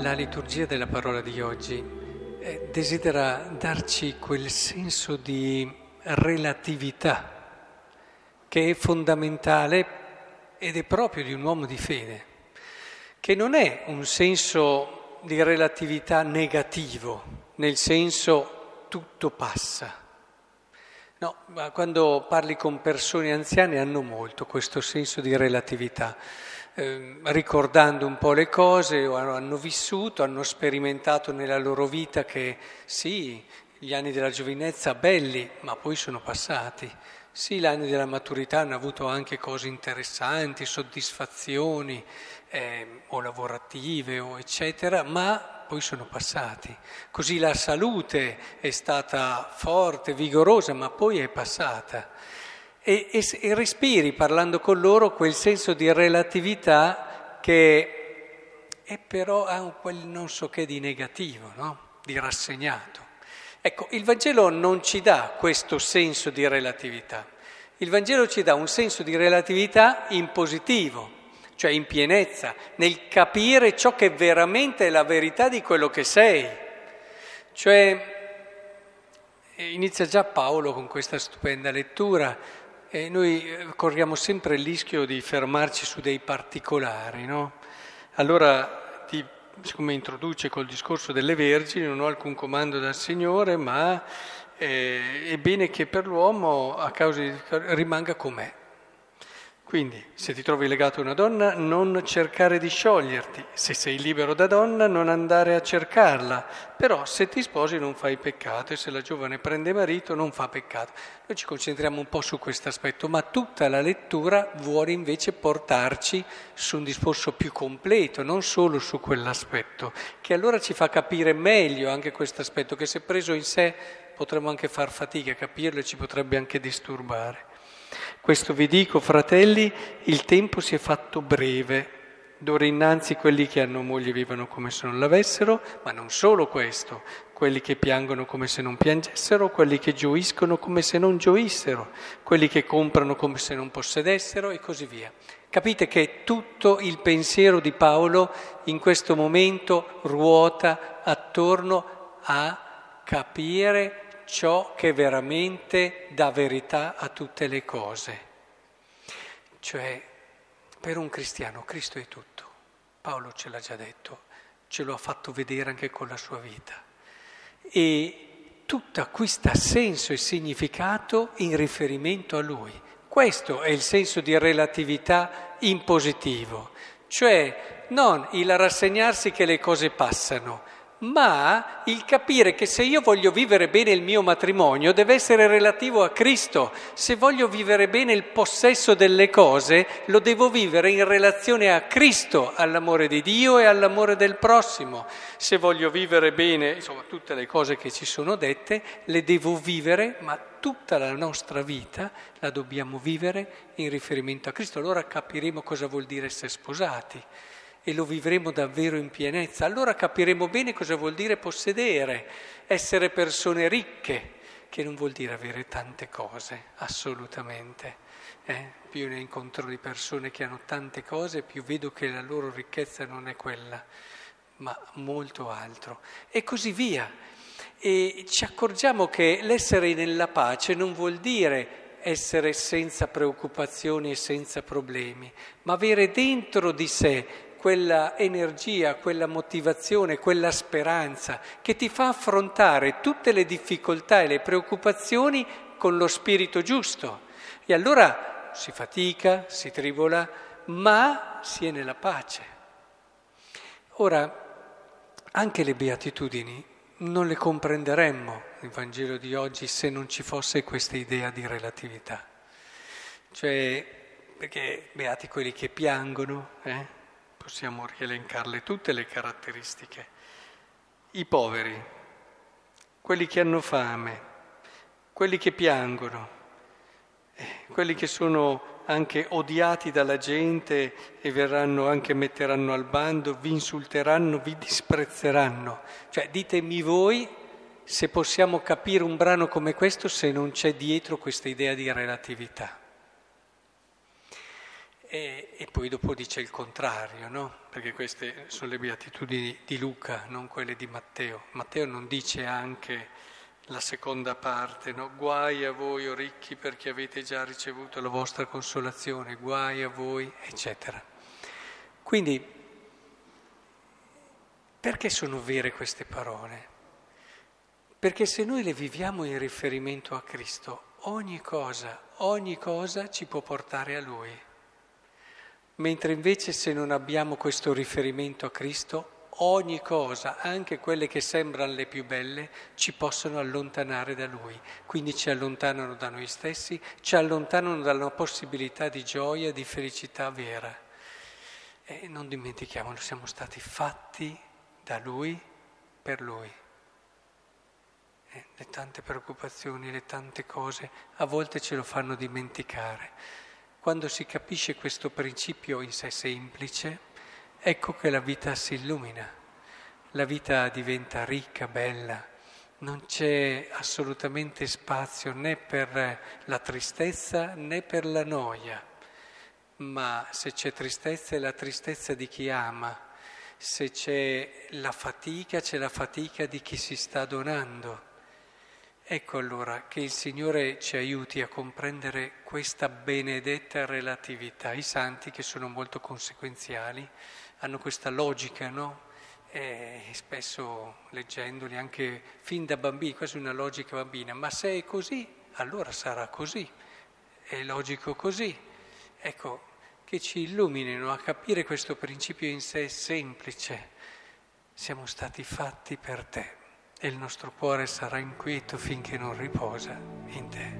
La liturgia della parola di oggi eh, desidera darci quel senso di relatività che è fondamentale ed è proprio di un uomo di fede, che non è un senso di relatività negativo, nel senso tutto passa. No, ma quando parli con persone anziane hanno molto questo senso di relatività eh, ricordando un po' le cose, hanno vissuto, hanno sperimentato nella loro vita che sì, gli anni della giovinezza belli, ma poi sono passati. Sì, gli anni della maturità hanno avuto anche cose interessanti, soddisfazioni eh, o lavorative o eccetera, ma poi sono passati. Così la salute è stata forte, vigorosa, ma poi è passata e, e, e respiri parlando con loro quel senso di relatività che è però ha quel non so che di negativo, no? di rassegnato. Ecco, il Vangelo non ci dà questo senso di relatività, il Vangelo ci dà un senso di relatività in positivo, cioè in pienezza, nel capire ciò che veramente è la verità di quello che sei. Cioè, inizia già Paolo con questa stupenda lettura, e noi eh, corriamo sempre il rischio di fermarci su dei particolari, no? Allora, ti, siccome introduce col discorso delle vergini, non ho alcun comando dal Signore, ma eh, è bene che per l'uomo a causa di, rimanga com'è. Quindi, se ti trovi legato a una donna, non cercare di scioglierti. Se sei libero da donna, non andare a cercarla. Però, se ti sposi, non fai peccato. E se la giovane prende marito, non fa peccato. Noi ci concentriamo un po' su questo aspetto, ma tutta la lettura vuole invece portarci su un discorso più completo, non solo su quell'aspetto, che allora ci fa capire meglio anche questo aspetto, che se preso in sé potremmo anche far fatica a capirlo e ci potrebbe anche disturbare. Questo vi dico, fratelli, il tempo si è fatto breve. D'ora innanzi quelli che hanno moglie vivono come se non l'avessero, ma non solo questo, quelli che piangono come se non piangessero, quelli che gioiscono come se non gioissero, quelli che comprano come se non possedessero e così via. Capite che tutto il pensiero di Paolo in questo momento ruota attorno a capire ciò che veramente dà verità a tutte le cose. Cioè, per un cristiano Cristo è tutto. Paolo ce l'ha già detto, ce lo ha fatto vedere anche con la sua vita. E tutto acquista senso e significato in riferimento a lui. Questo è il senso di relatività in positivo, cioè non il rassegnarsi che le cose passano, ma il capire che se io voglio vivere bene il mio matrimonio deve essere relativo a Cristo. Se voglio vivere bene il possesso delle cose, lo devo vivere in relazione a Cristo, all'amore di Dio e all'amore del prossimo. Se voglio vivere bene, insomma, tutte le cose che ci sono dette, le devo vivere, ma tutta la nostra vita la dobbiamo vivere in riferimento a Cristo. Allora capiremo cosa vuol dire essere sposati e lo vivremo davvero in pienezza, allora capiremo bene cosa vuol dire possedere, essere persone ricche, che non vuol dire avere tante cose, assolutamente. Eh? Più ne incontro di persone che hanno tante cose, più vedo che la loro ricchezza non è quella, ma molto altro. E così via. E ci accorgiamo che l'essere nella pace non vuol dire essere senza preoccupazioni e senza problemi, ma avere dentro di sé quella energia, quella motivazione, quella speranza che ti fa affrontare tutte le difficoltà e le preoccupazioni con lo spirito giusto. E allora si fatica, si tribola, ma si è nella pace. Ora, anche le beatitudini non le comprenderemmo nel Vangelo di oggi se non ci fosse questa idea di relatività. Cioè, perché beati quelli che piangono, eh? Possiamo rielencarle tutte le caratteristiche. I poveri, quelli che hanno fame, quelli che piangono, eh, quelli che sono anche odiati dalla gente e verranno anche metteranno al bando, vi insulteranno, vi disprezzeranno. Cioè ditemi voi se possiamo capire un brano come questo se non c'è dietro questa idea di relatività. E, e, poi dopo dice il contrario, no? Perché queste sono le beatitudini di Luca, non quelle di Matteo. Matteo non dice anche la seconda parte, no? Guai a voi, o ricchi, perché avete già ricevuto la vostra consolazione, guai a voi, eccetera. Quindi, perché sono vere queste parole? Perché se noi le viviamo in riferimento a Cristo, ogni cosa, ogni cosa ci può portare a Lui. Mentre invece se non abbiamo questo riferimento a Cristo, ogni cosa, anche quelle che sembrano le più belle, ci possono allontanare da Lui. Quindi ci allontanano da noi stessi, ci allontanano dalla possibilità di gioia, di felicità vera. E non dimentichiamolo, siamo stati fatti da Lui per Lui eh, le tante preoccupazioni, le tante cose, a volte ce lo fanno dimenticare. Quando si capisce questo principio in sé semplice, ecco che la vita si illumina, la vita diventa ricca, bella, non c'è assolutamente spazio né per la tristezza né per la noia, ma se c'è tristezza è la tristezza di chi ama, se c'è la fatica c'è la fatica di chi si sta donando. Ecco allora che il Signore ci aiuti a comprendere questa benedetta relatività. I santi, che sono molto conseguenziali, hanno questa logica, no? E spesso leggendoli anche fin da bambini, quasi una logica bambina, ma se è così, allora sarà così, è logico così. Ecco, che ci illuminino a capire questo principio in sé semplice. Siamo stati fatti per te e il nostro cuore sarà inquieto finché non riposa in te.